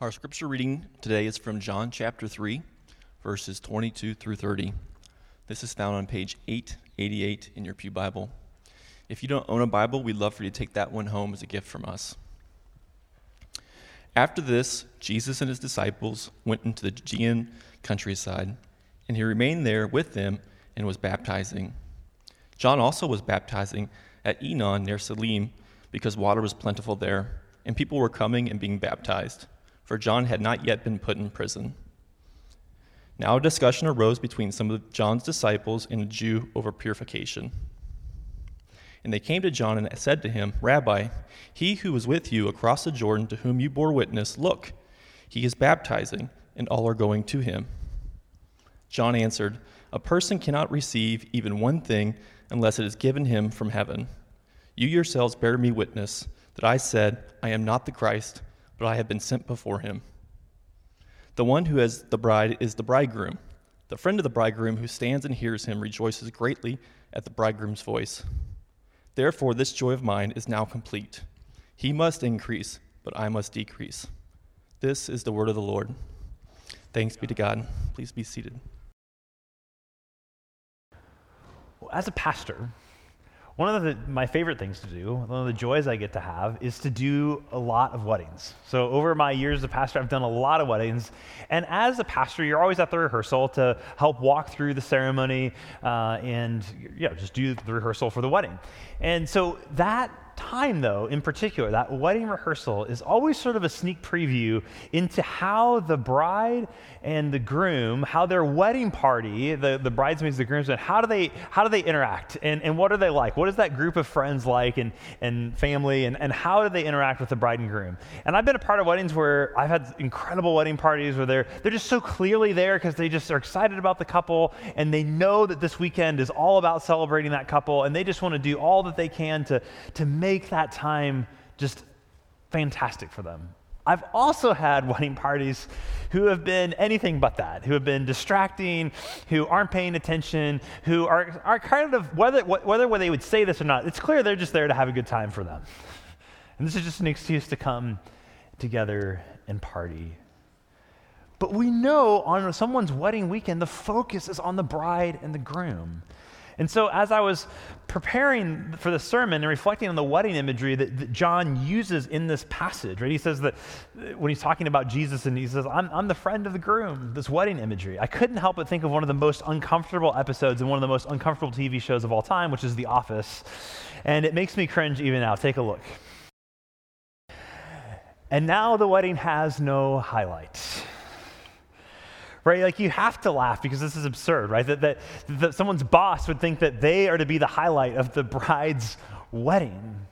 Our scripture reading today is from John chapter 3, verses 22 through 30. This is found on page 888 in your Pew Bible. If you don't own a Bible, we'd love for you to take that one home as a gift from us. After this, Jesus and his disciples went into the Judean countryside, and he remained there with them and was baptizing. John also was baptizing at Aenon near Salim because water was plentiful there, and people were coming and being baptized for John had not yet been put in prison. Now a discussion arose between some of John's disciples and a Jew over purification. And they came to John and said to him, Rabbi, he who was with you across the Jordan to whom you bore witness, look, he is baptizing, and all are going to him. John answered, A person cannot receive even one thing unless it is given him from heaven. You yourselves bear me witness that I said, I am not the Christ but I have been sent before him. The one who has the bride is the bridegroom. The friend of the bridegroom who stands and hears him rejoices greatly at the bridegroom's voice. Therefore, this joy of mine is now complete. He must increase, but I must decrease. This is the word of the Lord. Thanks be to God. Please be seated. Well, as a pastor, one of the, my favorite things to do, one of the joys I get to have, is to do a lot of weddings. So, over my years as a pastor, I've done a lot of weddings. And as a pastor, you're always at the rehearsal to help walk through the ceremony uh, and yeah, just do the rehearsal for the wedding. And so, that time, though, in particular, that wedding rehearsal is always sort of a sneak preview into how the bride and the groom, how their wedding party, the, the bridesmaids, the groomsmen, how do they how do they interact and, and what are they like? What is that group of friends like and, and family and, and how do they interact with the bride and groom? And I've been a part of weddings where I've had incredible wedding parties where they're they're just so clearly there because they just are excited about the couple and they know that this weekend is all about celebrating that couple and they just want to do all that they can to, to make that time just fantastic for them. I've also had wedding parties who have been anything but that, who have been distracting, who aren't paying attention, who are, are kind of, whether, whether, whether they would say this or not, it's clear they're just there to have a good time for them. And this is just an excuse to come together and party. But we know on someone's wedding weekend, the focus is on the bride and the groom. And so, as I was preparing for the sermon and reflecting on the wedding imagery that, that, John uses in this passage, right? He says that uh, when he's talking about Jesus and he says, I'm, I'm the friend of the groom, this wedding imagery. I couldn't help but think of one of the most uncomfortable episodes in one of the most uncomfortable TV shows of all time, which is The Office. And it makes me cringe even now. Take a look. And now the wedding has no highlights right? Like you have to laugh because this is absurd, right? That, that, that someone's boss would think that they are to be the highlight of the bride's wedding.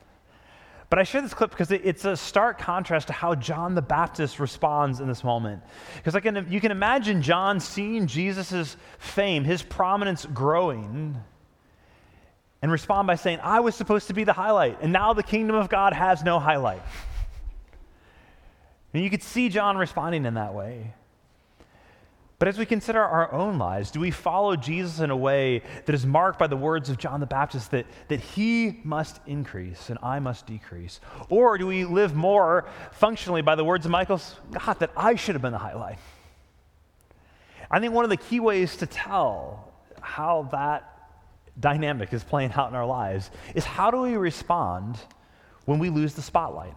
But I share this clip because it's a stark contrast to how John the Baptist responds in this moment. Because you can imagine John seeing Jesus' fame, his prominence growing, and respond by saying, I was supposed to be the highlight, and now the kingdom of God has no highlight. And you could see John responding in that way. But as we consider our own lives, do we follow Jesus in a way that is marked by the words of John the Baptist that, that he must increase and I must decrease? Or do we live more functionally by the words of Michael Scott, that I should have been the highlight? I think one of the key ways to tell how that dynamic is playing out in our lives is how do we respond when we lose the spotlight?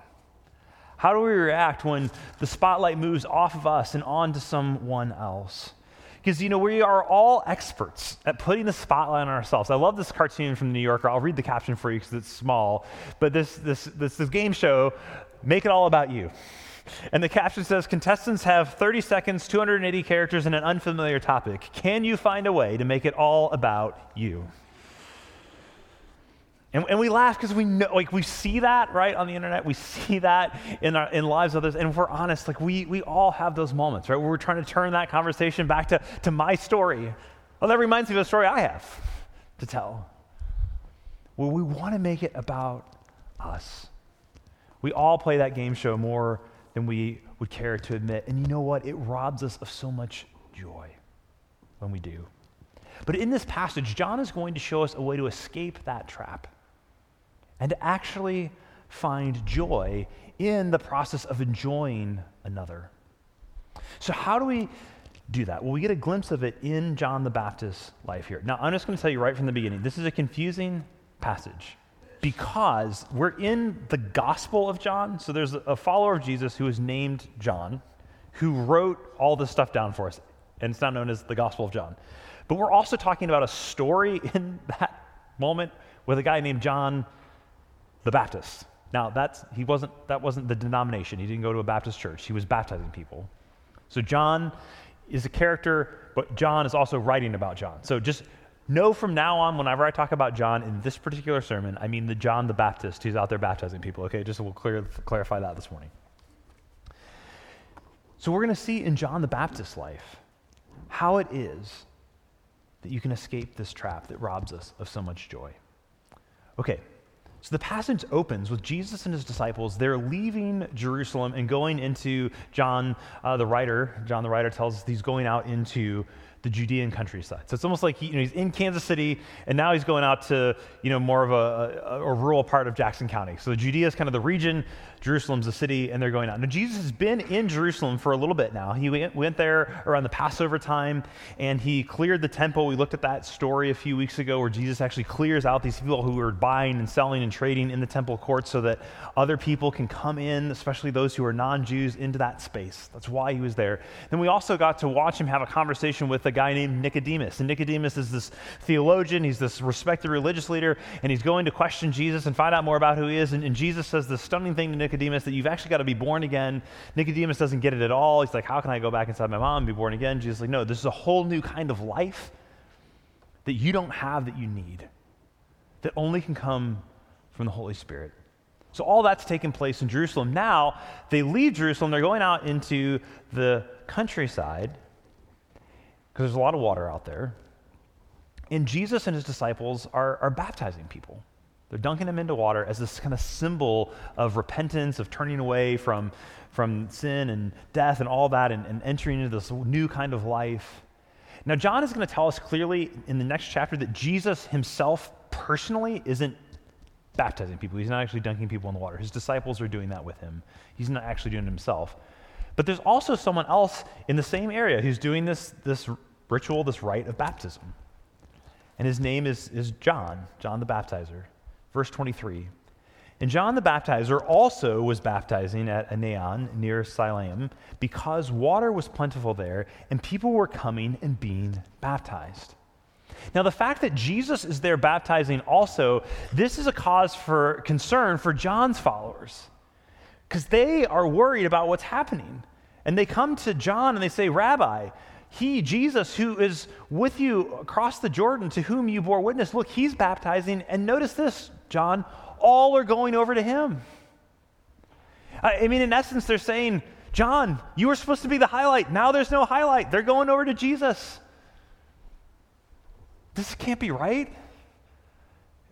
How do we react when the spotlight moves off of us and onto someone else? Because, you know, we are all experts at putting the spotlight on ourselves. I love this cartoon from the New Yorker. I'll read the caption for you because it's small. But this, this, this, this game show, Make It All About You. And the caption says Contestants have 30 seconds, 280 characters, and an unfamiliar topic. Can you find a way to make it all about you? And, and we laugh because we know, like, we see that, right, on the internet. We see that in, our, in lives of others. And if we're honest, like, we, we all have those moments, right, where we're trying to turn that conversation back to, to my story. Well, that reminds me of a story I have to tell, where we want to make it about us. We all play that game show more than we would care to admit. And you know what? It robs us of so much joy when we do. But in this passage, John is going to show us a way to escape that trap and to actually find joy in the process of enjoying another. So, how do we do that? Well, we get a glimpse of it in John the Baptist's life here. Now, I'm just going to tell you right from the beginning this is a confusing passage because we're in the Gospel of John. So, there's a follower of Jesus who is named John who wrote all this stuff down for us, and it's now known as the Gospel of John. But we're also talking about a story in that moment with a guy named John the Baptist. Now, that's, he wasn't, that wasn't the denomination. He didn't go to a Baptist church. He was baptizing people. So John is a character, but John is also writing about John. So just know from now on, whenever I talk about John in this particular sermon, I mean the John the Baptist who's out there baptizing people. Okay, just we'll clear, clarify that this morning. So we're going to see in John the Baptist's life how it is that you can escape this trap that robs us of so much joy. Okay, so the passage opens with Jesus and his disciples. They're leaving Jerusalem and going into John, uh, the writer. John, the writer, tells us he's going out into the Judean countryside. So it's almost like he, you know, he's in Kansas City, and now he's going out to you know more of a, a, a rural part of Jackson County. So Judea is kind of the region, Jerusalem's the city, and they're going out. Now Jesus has been in Jerusalem for a little bit now. He went, went there around the Passover time, and he cleared the temple. We looked at that story a few weeks ago, where Jesus actually clears out these people who are buying and selling and trading in the temple courts, so that other people can come in, especially those who are non-Jews, into that space. That's why he was there. Then we also got to watch him have a conversation with a guy named Nicodemus. And Nicodemus is this theologian, he's this respected religious leader, and he's going to question Jesus and find out more about who he is. And, and Jesus says this stunning thing to Nicodemus that you've actually got to be born again. Nicodemus doesn't get it at all. He's like, How can I go back inside my mom and be born again? Jesus is like, No, this is a whole new kind of life that you don't have that you need, that only can come from the Holy Spirit. So all that's taking place in Jerusalem. Now they leave Jerusalem, they're going out into the countryside because there's a lot of water out there. And Jesus and his disciples are, are baptizing people. They're dunking them into water as this kind of symbol of repentance, of turning away from, from sin and death and all that, and, and entering into this new kind of life. Now, John is going to tell us clearly in the next chapter that Jesus himself personally isn't baptizing people. He's not actually dunking people in the water. His disciples are doing that with him. He's not actually doing it himself. But there's also someone else in the same area who's doing this, this ritual, this rite of baptism. And his name is, is John, John the Baptizer. Verse 23. And John the Baptizer also was baptizing at Aenon near Siloam because water was plentiful there and people were coming and being baptized. Now, the fact that Jesus is there baptizing also, this is a cause for concern for John's followers because they are worried about what's happening. And they come to John and they say, Rabbi, he, Jesus, who is with you across the Jordan, to whom you bore witness, look, he's baptizing. And notice this, John, all are going over to him. I mean, in essence, they're saying, John, you were supposed to be the highlight. Now there's no highlight. They're going over to Jesus. This can't be right.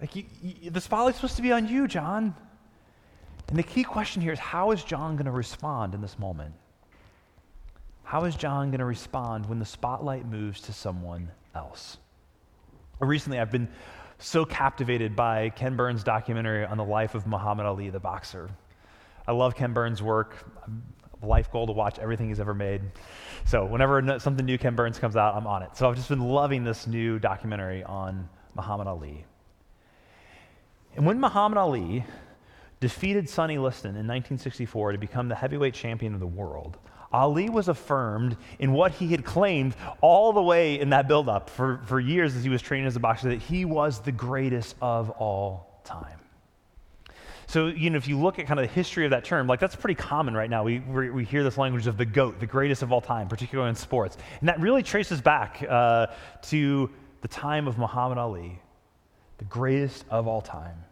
Like, you, you, the spotlight's supposed to be on you, John. And the key question here is how is John going to respond in this moment? How is John going to respond when the spotlight moves to someone else? Recently, I've been so captivated by Ken Burns' documentary on the life of Muhammad Ali, the boxer. I love Ken Burns' work. Life goal to watch everything he's ever made. So, whenever something new Ken Burns comes out, I'm on it. So, I've just been loving this new documentary on Muhammad Ali. And when Muhammad Ali defeated Sonny Liston in 1964 to become the heavyweight champion of the world, Ali was affirmed in what he had claimed all the way in that buildup for, for years as he was training as a boxer that he was the greatest of all time. So, you know, if you look at kind of the history of that term, like that's pretty common right now. We, we, we hear this language of the GOAT, the greatest of all time, particularly in sports. And that really traces back uh, to the time of Muhammad Ali, the greatest of all time.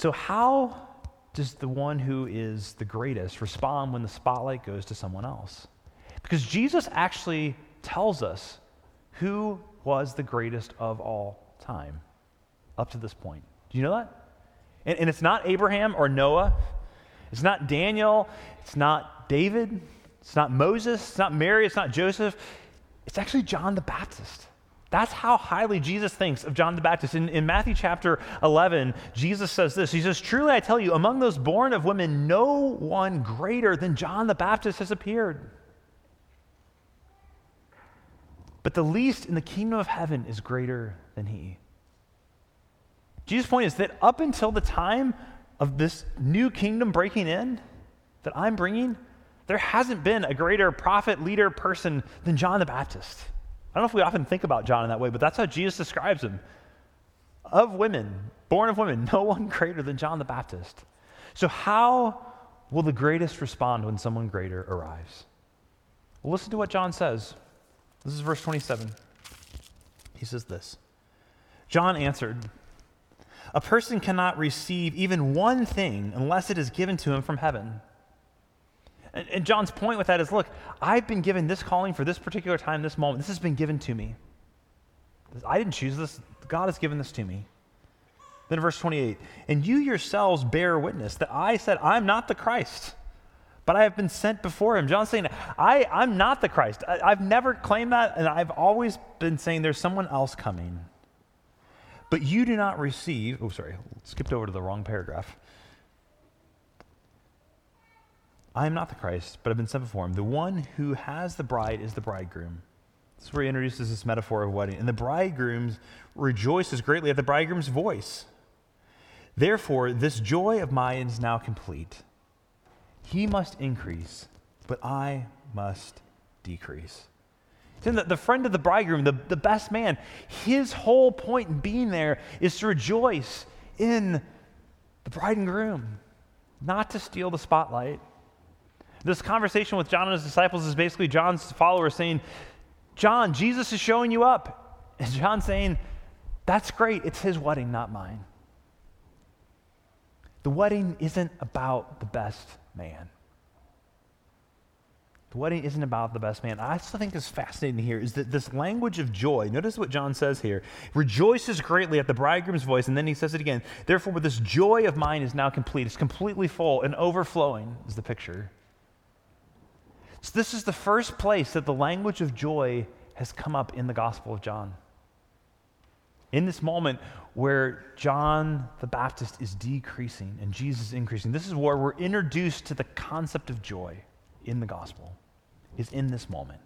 So, how does the one who is the greatest respond when the spotlight goes to someone else? Because Jesus actually tells us who was the greatest of all time up to this point. Do you know that? And, and it's not Abraham or Noah, it's not Daniel, it's not David, it's not Moses, it's not Mary, it's not Joseph. It's actually John the Baptist. That's how highly Jesus thinks of John the Baptist. In, in Matthew chapter 11, Jesus says this He says, Truly I tell you, among those born of women, no one greater than John the Baptist has appeared. But the least in the kingdom of heaven is greater than he. Jesus' point is that up until the time of this new kingdom breaking in that I'm bringing, there hasn't been a greater prophet, leader, person than John the Baptist. I don't know if we often think about John in that way, but that's how Jesus describes him. Of women, born of women, no one greater than John the Baptist. So, how will the greatest respond when someone greater arrives? Well, listen to what John says. This is verse 27. He says this John answered, A person cannot receive even one thing unless it is given to him from heaven. And, and, John's point with that is look, I've been given this calling for this particular time, this moment. This has been given to me. I didn't choose this, God has given this to me. Then verse 28 And you yourselves bear witness that I said, I'm not the Christ, but I have been sent before him. John's saying, I, I'm not the Christ. I, I've never claimed that, and I've always been saying there's someone else coming. But you do not receive, oh, sorry, skipped over to the wrong paragraph. I am not the Christ, but I've been sent before him. The one who has the bride is the bridegroom. This is where he introduces this metaphor of wedding. And the bridegroom rejoices greatly at the bridegroom's voice. Therefore, this joy of mine is now complete. He must increase, but I must decrease. The, the friend of the bridegroom, the, the best man, his whole point in being there is to rejoice in the bride and groom, not to steal the spotlight, this conversation with John and his disciples is basically John's followers saying, John, Jesus is showing you up. And John saying, That's great. It's his wedding, not mine. The wedding isn't about the best man. The wedding isn't about the best man. I still think is fascinating here is that this language of joy, notice what John says here, rejoices greatly at the bridegroom's voice, and then he says it again. Therefore, this joy of mine is now complete. It's completely full and overflowing, is the picture. So, this is the first place that the language of joy has come up in the Gospel of John. In this moment where John the Baptist is decreasing and Jesus is increasing, this is where we're introduced to the concept of joy in the Gospel, is in this moment.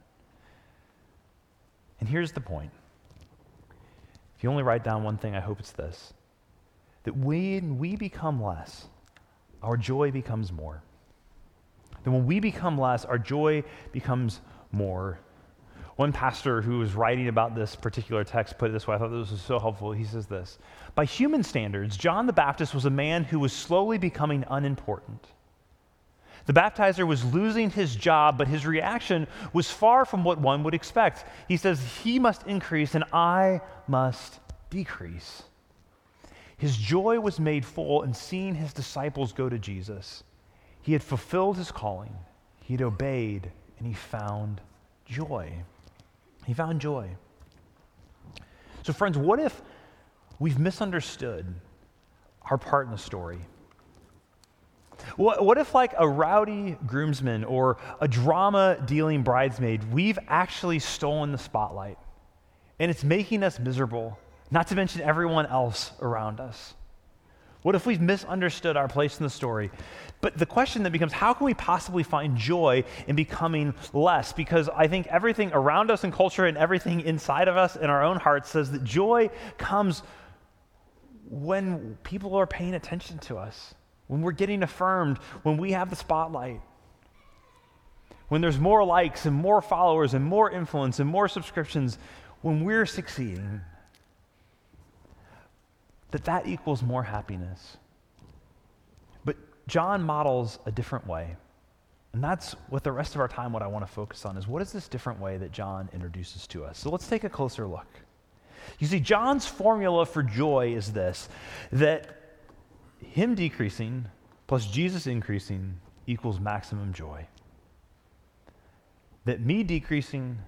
And here's the point. If you only write down one thing, I hope it's this that when we become less, our joy becomes more then when we become less, our joy becomes more. One pastor who was writing about this particular text put it this way. I thought this was so helpful. He says this By human standards, John the Baptist was a man who was slowly becoming unimportant. The baptizer was losing his job, but his reaction was far from what one would expect. He says, He must increase and I must decrease. His joy was made full in seeing his disciples go to Jesus. He had fulfilled his calling, he had obeyed, and he found joy. He found joy. So, friends, what if we've misunderstood our part in the story? What, what if, like a rowdy groomsman or a drama dealing bridesmaid, we've actually stolen the spotlight and it's making us miserable, not to mention everyone else around us? What if we've misunderstood our place in the story? But the question then becomes how can we possibly find joy in becoming less? Because I think everything around us in culture and everything inside of us in our own hearts says that joy comes when people are paying attention to us, when we're getting affirmed, when we have the spotlight, when there's more likes and more followers and more influence and more subscriptions, when we're succeeding that that equals more happiness. But John models a different way. And that's what the rest of our time, what I want to focus on is what is this different way that John introduces to us? So let's take a closer look. You see, John's formula for joy is this that him decreasing plus Jesus increasing equals maximum joy. That me decreasing,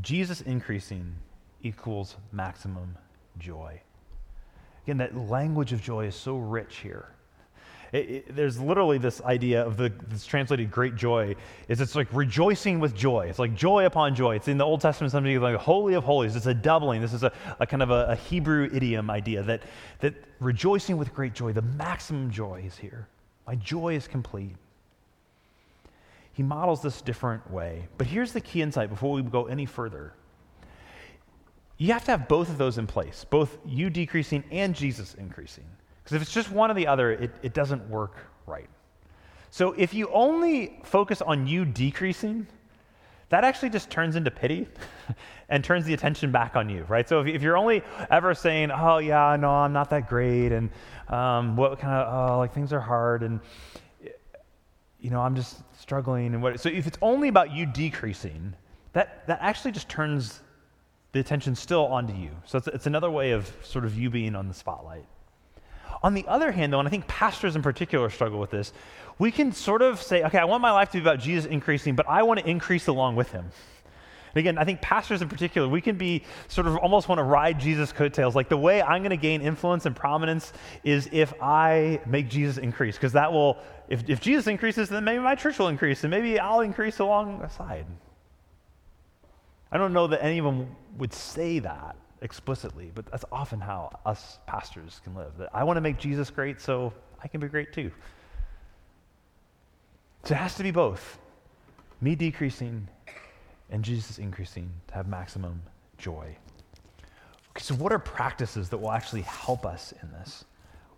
Jesus increasing equals maximum joy. Again, that language of joy is so rich here. It, it, there's literally this idea of the this translated great joy is it's like rejoicing with joy. It's like joy upon joy. It's in the Old Testament something like holy of holies. It's a doubling. This is a, a kind of a, a Hebrew idiom idea that that rejoicing with great joy, the maximum joy is here. My joy is complete. He models this different way. But here's the key insight before we go any further. You have to have both of those in place, both you decreasing and Jesus increasing. Because if it's just one or the other, it, it doesn't work right. So if you only focus on you decreasing, that actually just turns into pity and turns the attention back on you, right? So if, if, you're only ever saying, oh, yeah, no, I'm not that great, and um, what kind of, oh, like things are hard, and, you know, I'm just struggling, and what, so if it's only about you decreasing, that, that actually just turns the attention still onto you. So it's, it's another way of sort of you being on the spotlight. On the other hand, though, and I think pastors in particular struggle with this, we can sort of say, okay, I want my life to be about Jesus increasing, but I want to increase along with him. And again, I think pastors in particular, we can be sort of almost want to ride Jesus' coattails. Like the way I'm going to gain influence and prominence is if I make Jesus increase, because that will, if, if Jesus increases, then maybe my church will increase, and maybe I'll increase alongside. I don't know that any of them would say that explicitly, but that's often how us pastors can live. That I want to make Jesus great, so I can be great too. So it has to be both me decreasing and Jesus increasing to have maximum joy. Okay, so what are practices that will actually help us in this?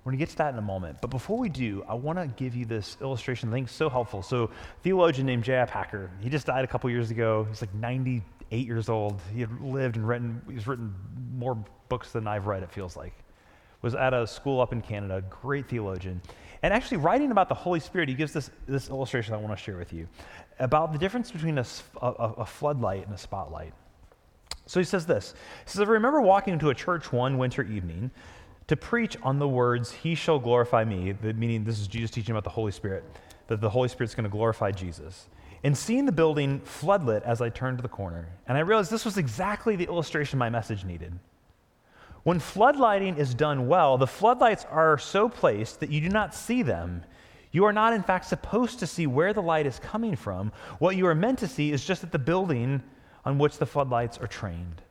We're going to get to that in a moment. But before we do, I want to give you this illustration I think so helpful. So, theologian named J.I. Packer, he just died a couple years ago. He's like 90 eight years old. He had lived and written, he's written more books than I've read, it feels like. Was at a school up in Canada, great theologian. And actually, writing about the Holy Spirit, he gives this, this illustration I want to share with you about the difference between a, a, a floodlight and a spotlight. So he says this He says, I remember walking into a church one winter evening to preach on the words, He shall glorify me, meaning this is Jesus teaching about the Holy Spirit, that the Holy Spirit's going to glorify Jesus and seeing the building floodlit as I turned the corner. And I realized this was exactly the illustration my message needed. When floodlighting is done well, the floodlights are so placed that you do not see them. You are not, in fact, supposed to see where the light is coming from. What you are meant to see is just at the building on which the floodlights are trained.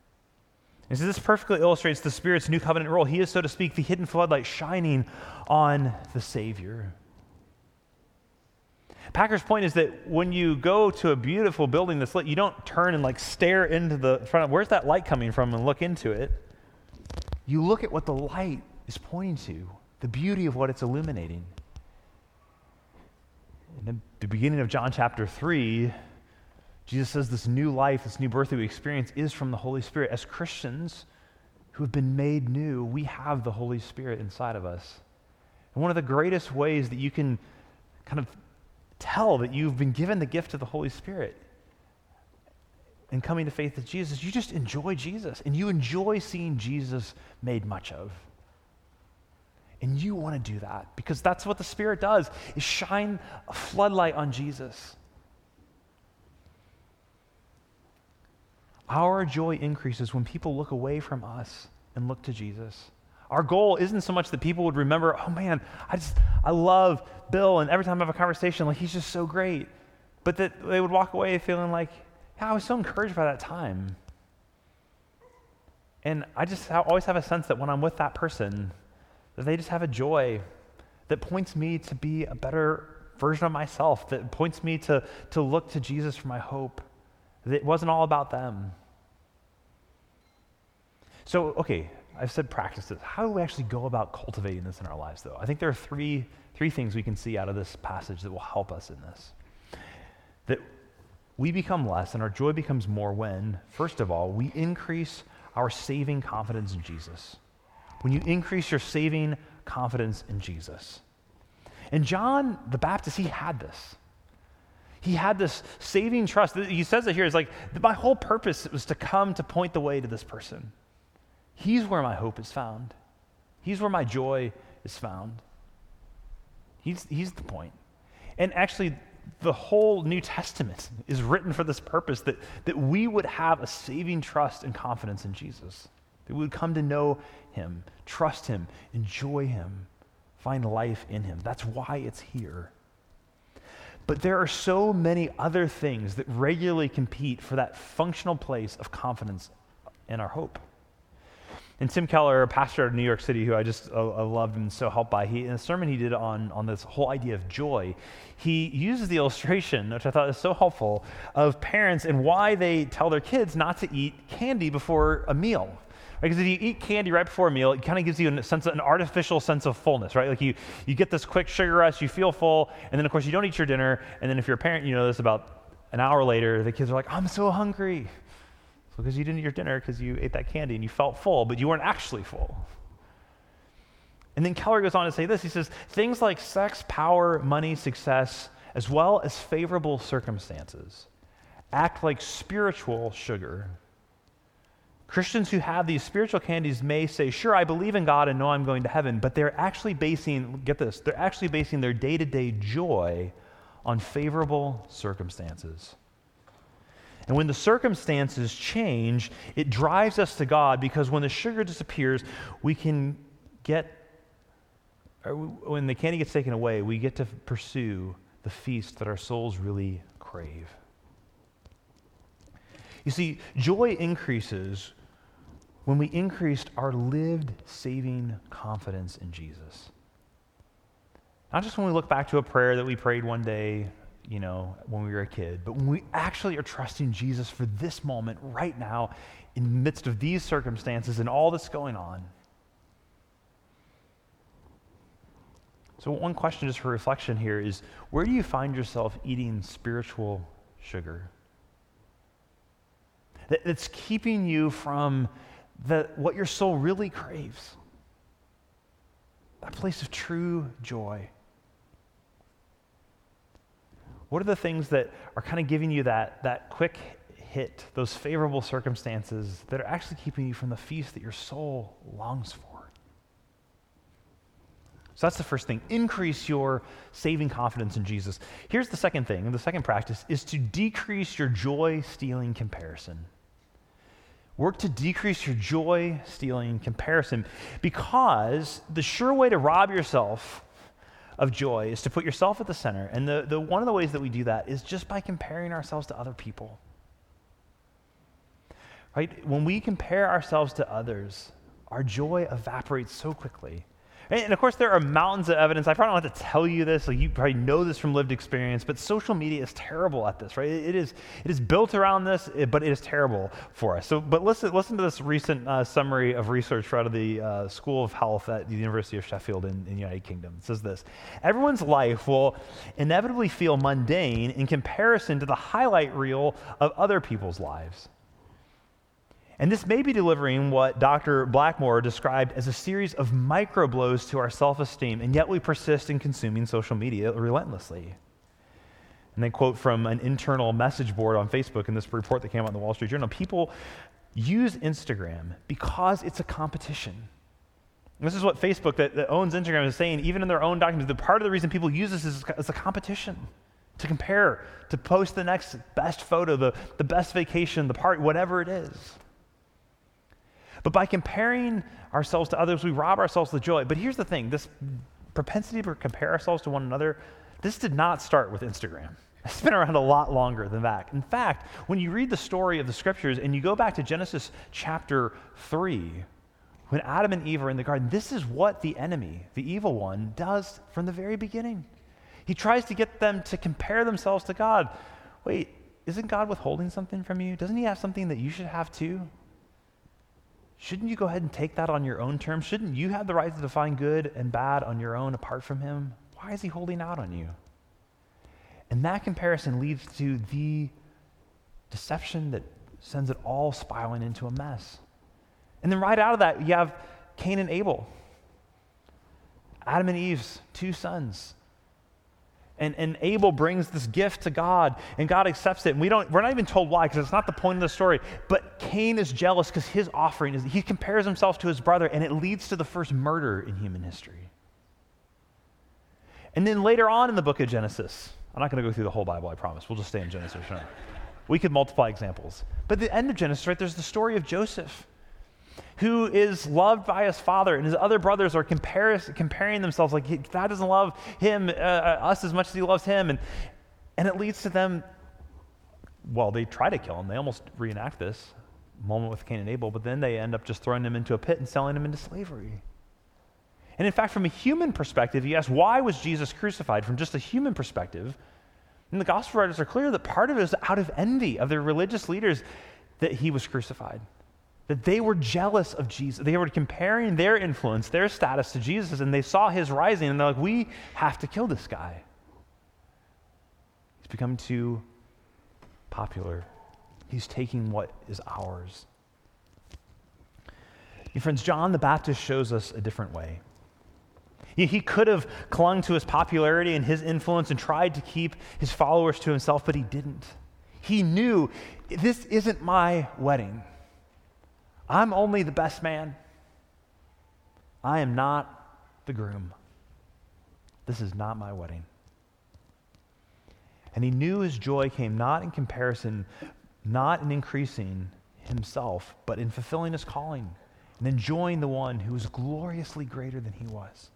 And so this perfectly illustrates the Spirit's new covenant role. He is, so to speak, the hidden floodlight shining on the Savior. Packer's point is that when you go to a beautiful building that's lit, you don't turn and like stare into the front of where's that light coming from and look into it. You look at what the light is pointing to, the beauty of what it's illuminating. In the beginning of John chapter 3, Jesus says this new life, this new birth that we experience is from the Holy Spirit. As Christians who have been made new, we have the Holy Spirit inside of us. And one of the greatest ways that you can kind of tell that you've been given the gift of the Holy Spirit and coming to faith with Jesus, you just enjoy Jesus and you enjoy seeing Jesus made much of. And you want to do that because that's what the Spirit does is shine a floodlight on Jesus. Our joy increases when people look away from us and look to Jesus. Our goal isn't so much that people would remember, oh man, I just, I love Bill, and every time I have a conversation, like, he's just so great. But that they would walk away feeling like, yeah, I was so encouraged by that time. And I just always have a sense that when I'm with that person, that they just have a joy that points me to be a better version of myself, that points me to, to look to Jesus for my hope. That it wasn't all about them. So, okay, I've said practices. How do we actually go about cultivating this in our lives, though? I think there are three, three things we can see out of this passage that will help us in this. That we become less and our joy becomes more when, first of all, we increase our saving confidence in Jesus. When you increase your saving confidence in Jesus. And John the Baptist, he had this. He had this saving trust. He says it here. It's like, my whole purpose was to come to point the way to this person. He's where my hope is found. He's where my joy is found. He's, he's the point. And actually, the whole New Testament is written for this purpose that, that we would have a saving trust and confidence in Jesus, that we would come to know him, trust him, enjoy him find life in him. That's why it's here. But there are so many other things that regularly compete for that functional place of confidence in our hope. And Tim Keller, a pastor of New York City, who I just uh, loved and so helped by, he in a sermon he did on, on this whole idea of joy, he uses the illustration, which I thought is so helpful, of parents and why they tell their kids not to eat candy before a meal. Because if you eat candy right before a meal, it kind of gives you a sense, an artificial sense of fullness, right? Like you, you get this quick sugar rush, you feel full, and then of course you don't eat your dinner, and then if you're a parent, you know this about an hour later, the kids are like, I'm so hungry because you didn't eat your dinner because you ate that candy and you felt full, but you weren't actually full. And then Keller goes on to say this he says, things like sex, power, money, success, as well as favorable circumstances, act like spiritual sugar. Christians who have these spiritual candies may say, Sure, I believe in God and know I'm going to heaven, but they're actually basing, get this, they're actually basing their day to day joy on favorable circumstances. And when the circumstances change, it drives us to God because when the sugar disappears, we can get, when the candy gets taken away, we get to pursue the feast that our souls really crave. You see, joy increases when we increased our lived saving confidence in Jesus. Not just when we look back to a prayer that we prayed one day you know, when we were a kid, but when we actually are trusting Jesus for this moment right now, in the midst of these circumstances and all that's going on. So, one question just for reflection here is where do you find yourself eating spiritual sugar? That's keeping you from the, what your soul really craves. That place of true joy. What are the things that are kind of giving you that, that quick hit, those favorable circumstances that are actually keeping you from the feast that your soul longs for? So that's the first thing. Increase your saving confidence in Jesus. Here's the second thing, the second practice is to decrease your joy stealing comparison. Work to decrease your joy stealing comparison because the sure way to rob yourself of joy is to put yourself at the center. And the, the, one of the ways that we do that is just by comparing ourselves to other people. Right? When we compare ourselves to others, our joy evaporates so quickly. And of course, there are mountains of evidence. I probably don't have to tell you this. Like you probably know this from lived experience, but social media is terrible at this, right? It is, it is built around this, but it is terrible for us. So, but listen, listen to this recent uh, summary of research out of the uh, School of Health at the University of Sheffield in, in the United Kingdom. It says this Everyone's life will inevitably feel mundane in comparison to the highlight reel of other people's lives. And this may be delivering what Dr. Blackmore described as a series of micro blows to our self esteem, and yet we persist in consuming social media relentlessly. And they quote from an internal message board on Facebook in this report that came out in the Wall Street Journal people use Instagram because it's a competition. This is what Facebook, that, that, owns Instagram, is saying, even in their own documents. The part of the reason people use this is it's a competition to compare, to post the next best photo, the, the best vacation, the party, whatever it is. But by comparing ourselves to others, we rob ourselves of the joy. But here's the thing this propensity to compare ourselves to one another, this did not start with Instagram. It's been around a lot longer than that. In fact, when you read the story of the scriptures and you go back to Genesis chapter 3, when Adam and Eve are in the garden, this is what the enemy, the evil one, does from the very beginning. He tries to get them to compare themselves to God. Wait, isn't God withholding something from you? Doesn't He have something that you should have too? Shouldn't you go ahead and take that on your own terms? Shouldn't you have the right to define good and bad on your own apart from him? Why is he holding out on you? And that comparison leads to the deception that sends it all spiraling into a mess. And then right out of that, you have Cain and Abel. Adam and Eve's two sons. And, and Abel brings this gift to God, and God accepts it. And we don't, we're not even told why, because it's not the point of the story. But Cain is jealous because his offering is, he compares himself to his brother, and it leads to the first murder in human history. And then later on in the book of Genesis, I'm not going to go through the whole Bible, I promise. We'll just stay in Genesis. We could multiply examples. But at the end of Genesis, right, there's the story of Joseph. Who is loved by his father, and his other brothers are comparis- comparing themselves like God doesn't love him, uh, uh, us as much as he loves him. And, and it leads to them, well, they try to kill him. They almost reenact this moment with Cain and Abel, but then they end up just throwing him into a pit and selling him into slavery. And in fact, from a human perspective, you ask, why was Jesus crucified? From just a human perspective, and the gospel writers are clear that part of it is out of envy of their religious leaders that he was crucified. That they were jealous of Jesus. They were comparing their influence, their status to Jesus, and they saw his rising, and they're like, we have to kill this guy. He's become too popular. He's taking what is ours. Your friends, John the Baptist shows us a different way. He could have clung to his popularity and his influence and tried to keep his followers to himself, but he didn't. He knew this isn't my wedding. I'm only the best man. I am not the groom. This is not my wedding. And he knew his joy came not in comparison, not in increasing himself, but in fulfilling his calling and enjoying the one who was gloriously greater than he was.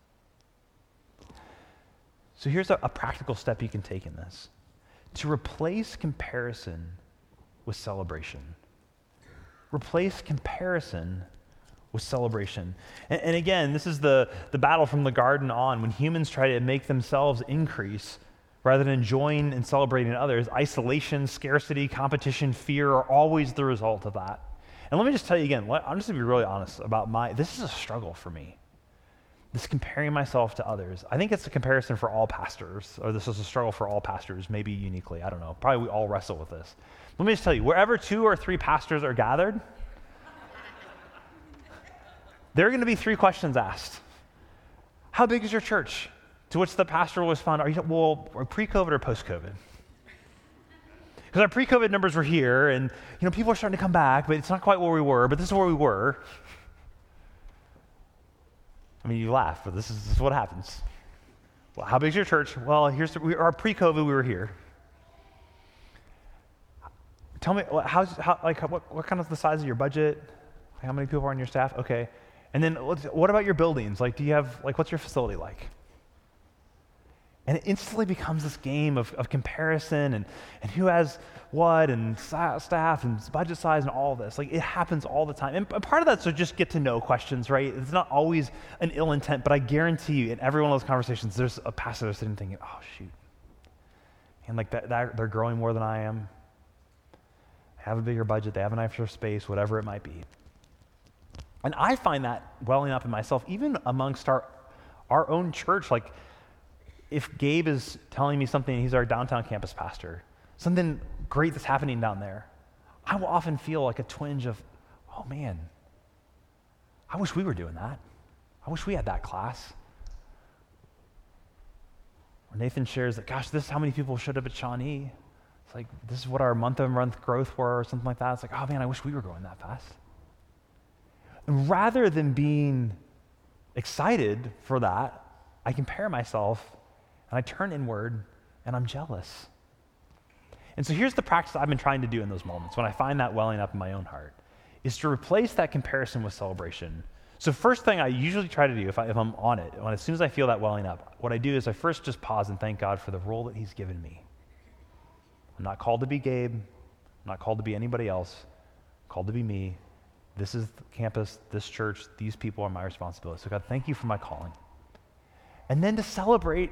So here's a, a practical step you can take in this to replace comparison with celebration. Replace comparison with celebration. And, and, again, this is the, the battle from the garden on when humans try to make themselves increase rather than enjoying and celebrating others. Isolation, scarcity, competition, fear are always the result of that. And let me just tell you again, I'm just going to be really honest about my, this is a struggle for me this comparing myself to others. I think it's a comparison for all pastors, or this is a struggle for all pastors, maybe uniquely. I don't know. Probably we all wrestle with this. Let me just tell you wherever two or three pastors are gathered, there are going to be three questions asked How big is your church? To which the pastor will respond, Are you, well, pre COVID or post COVID? Because our pre COVID numbers were here, and you know, people are starting to come back, but it's not quite where we were, but this is where we were. I mean, you laugh, but this is, this is what happens. Well, how big is your church? Well, here's the, we, our pre-COVID, we were here. Tell me, how's, how, like, what, what kind of the size of your budget? How many people are on your staff? Okay. And then what about your buildings? Like, do you have, like, what's your facility like? And it instantly becomes this game of, of comparison and, and who has what and staff and budget size and all this. Like it happens all the time. And part of that's to just get to know questions, right? It's not always an ill intent, but I guarantee you in every one of those conversations, there's a pastor sitting thinking, oh, shoot. And like that, that, they're growing more than I am. Have a bigger budget, they have an extra space, whatever it might be. And I find that welling up in myself, even amongst our, our own church. Like, if Gabe is telling me something, he's our downtown campus pastor, something great that's happening down there, I will often feel like a twinge of, oh man, I wish we were doing that. I wish we had that class. Or Nathan shares that, gosh, this is how many people showed up at Shawnee. It's like, this is what our month on month growth were, or something like that. It's like, oh man, I wish we were growing that fast. And rather than being excited for that, I compare myself and I turn inward and I'm jealous. And so here's the practice I've been trying to do in those moments when I find that welling up in my own heart is to replace that comparison with celebration. So first thing I usually try to do if, I, if I'm on it, when as soon as I feel that welling up, what I do is I first just pause and thank God for the role that he's given me. I'm not called to be Gabe. I'm not called to be anybody else. I'm called to be me. This is campus, this church, these people are my responsibility. So God, thank you for my calling. And then to celebrate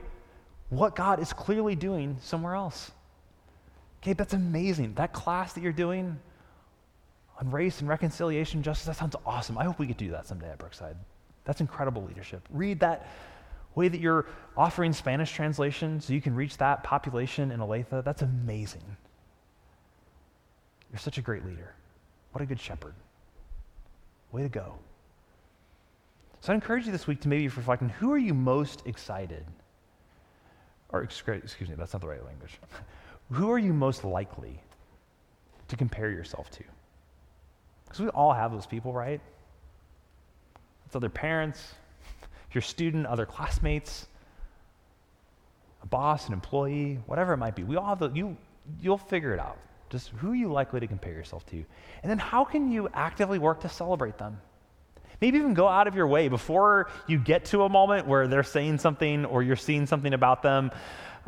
what God is clearly doing somewhere else. Okay, that's amazing. That class that you're doing on race and reconciliation, justice, that sounds awesome. I hope we to do that someday at Brookside. That's incredible leadership. Read that way that you're offering Spanish translation so you can reach that population in Olathe. That's amazing. You're such a great leader. What a good shepherd. Way to go. So I encourage you this week to maybe reflect on who are you most excited or excuse me, that's not the right language. Who are you most likely to compare yourself to? Because we all have those people, right? It's other parents, your student, other classmates, a boss, an employee, whatever it might be. We all have the, you, you'll figure it out. Just who are you likely to compare yourself to? And then how can you actively work to celebrate them? Maybe even go out of your way before you get to a moment where they're saying something or you're seeing something about them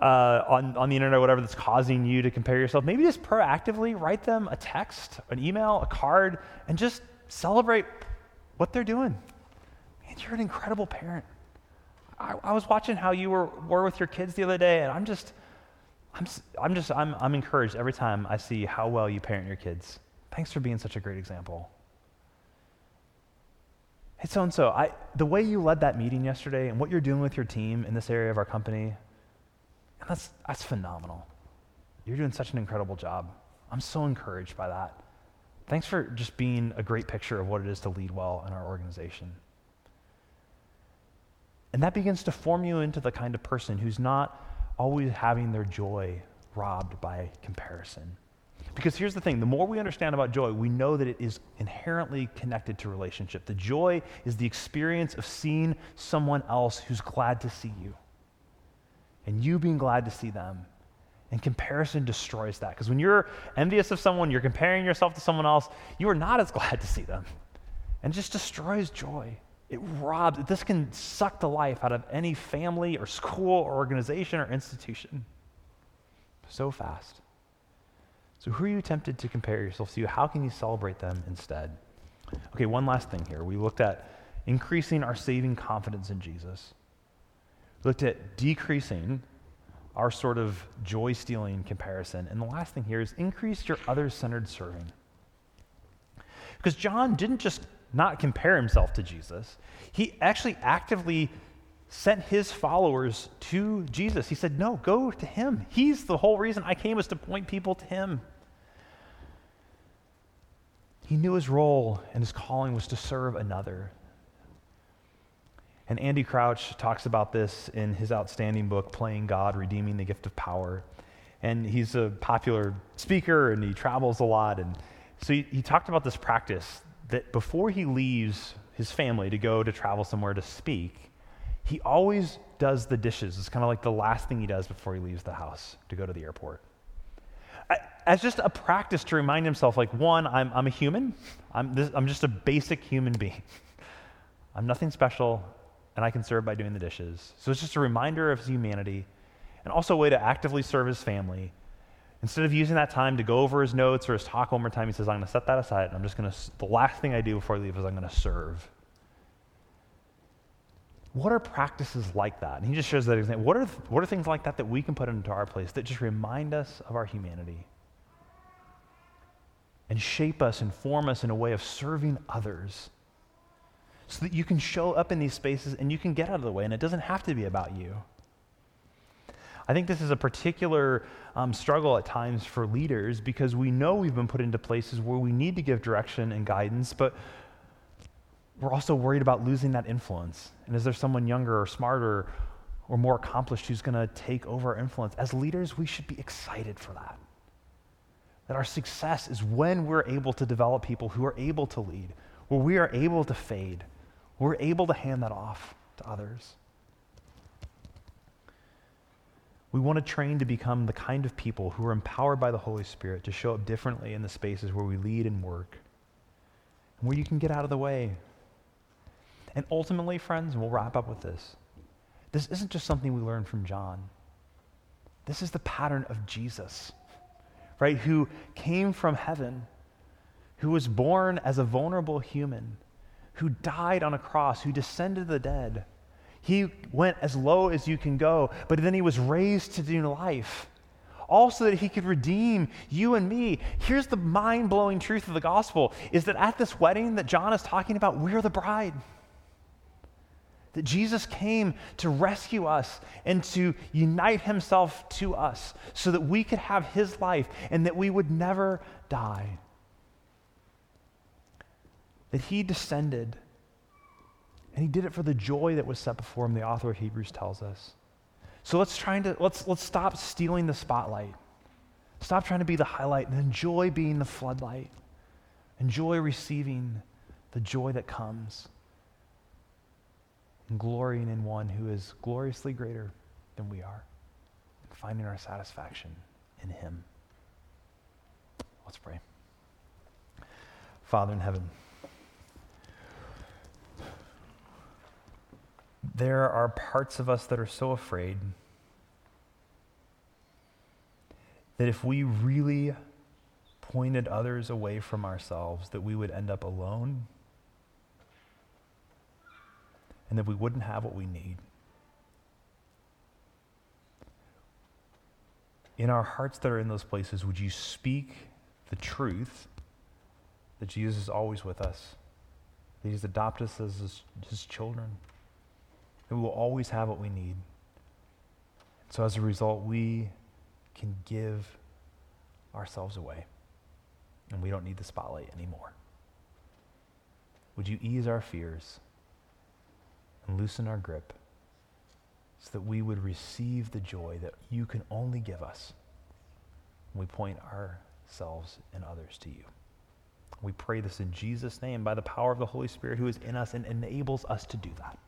uh, on, on the internet or whatever that's causing you to compare yourself. Maybe just proactively write them a text, an email, a card, and just celebrate what they're doing. You're an incredible parent. I, I was watching how you were, were with your kids the other day, and I'm just, I'm, I'm just, I'm, I'm encouraged every time I see how well you parent your kids. Thanks for being such a great example. Hey, so and so, I the way you led that meeting yesterday and what you're doing with your team in this area of our company, and that's, that's phenomenal. You're doing such an incredible job. I'm so encouraged by that. Thanks for just being a great picture of what it is to lead well in our organization. And that begins to form you into the kind of person who's not always having their joy robbed by comparison. Because here's the thing the more we understand about joy, we know that it is inherently connected to relationship. The joy is the experience of seeing someone else who's glad to see you and you being glad to see them. And comparison destroys that. Because when you're envious of someone, you're comparing yourself to someone else, you are not as glad to see them. And just destroys joy. It robs, this can suck the life out of any family or school or organization or institution so fast. So, who are you tempted to compare yourself to? How can you celebrate them instead? Okay, one last thing here. We looked at increasing our saving confidence in Jesus. We looked at decreasing our sort of joy stealing comparison. And the last thing here is increase your other centered serving. Because John didn't just not compare himself to Jesus, he actually actively sent his followers to Jesus. He said, No, go to him. He's the whole reason I came was to point people to him. He knew his role and his calling was to serve another. And Andy Crouch talks about this in his outstanding book, Playing God, Redeeming the Gift of Power. And he's a popular speaker and he travels a lot. And so he, he talked about this practice that before he leaves his family to go to travel somewhere to speak, he always does the dishes. It's kind of like the last thing he does before he leaves the house to go to the airport as just a practice to remind himself like, one, I'm, I'm a human, I'm, this, I'm just a basic human being. I'm nothing special, and I can serve by doing the dishes. So it's just a reminder of his humanity and also a way to actively serve his family. Instead of using that time to go over his notes or his talk one more time, he says, I'm going to set that aside, and I'm just going to, the last thing I do before I leave is I'm going to serve. What are practices like that? And he just shows that example. What are, what are things like that that we can put into our place that just remind us of our humanity? and shape us and form us in a way of serving others so that you can show up in these spaces and you can get out of the way and it doesn't have to be about you. I think this is a particular um, struggle at times for leaders because we know we've been put into places where we need to give direction and guidance, but we're also worried about losing that influence. And is there someone younger or smarter or more accomplished who's going to take over our influence? As leaders, we should be excited for that. That our success is when we're able to develop people who are able to lead, where we are able to fade, we're able to hand that off to others. We want to train to become the kind of people who are empowered by the Holy Spirit to show up differently in the spaces where we lead and work, and where you can get out of the way. And ultimately, friends, and we'll wrap up with this this isn't just something we learn from John, this is the pattern of Jesus right, who came from heaven, who was born as a vulnerable human, who died on a cross, who descended the dead. He went as low as you can go, but then he was raised to new life. Also, that he could redeem you and me. Here's the mind blowing truth of the gospel is that at this wedding that John is talking about, we're the bride that Jesus came to rescue us and to unite himself to us so that we could have his life and that we would never die. That he descended and he did it for the joy that was set before him, the author of Hebrews tells us. So let's try to let's let's stop stealing the spotlight. Stop trying to be the highlight and enjoy being the floodlight. Enjoy receiving the joy that comes and glorying in one who is gloriously greater than we are, and finding our satisfaction in him. Let's pray. Father in heaven, there are parts of us that are so afraid that if we really pointed others away from ourselves, that we would end up alone and that we wouldn't have what we need. In our hearts that are in those places, would you speak the truth that Jesus is always with us, that He's adopted us as His, his children, that we will always have what we need. So as a result, we can give ourselves away, and we don't need the spotlight anymore. Would you ease our fears and loosen our grip so that we would receive the joy that you can only give us when we point ourselves and others to you? We pray this in Jesus' name by the power of the Holy Spirit who is in us and enables us to do that.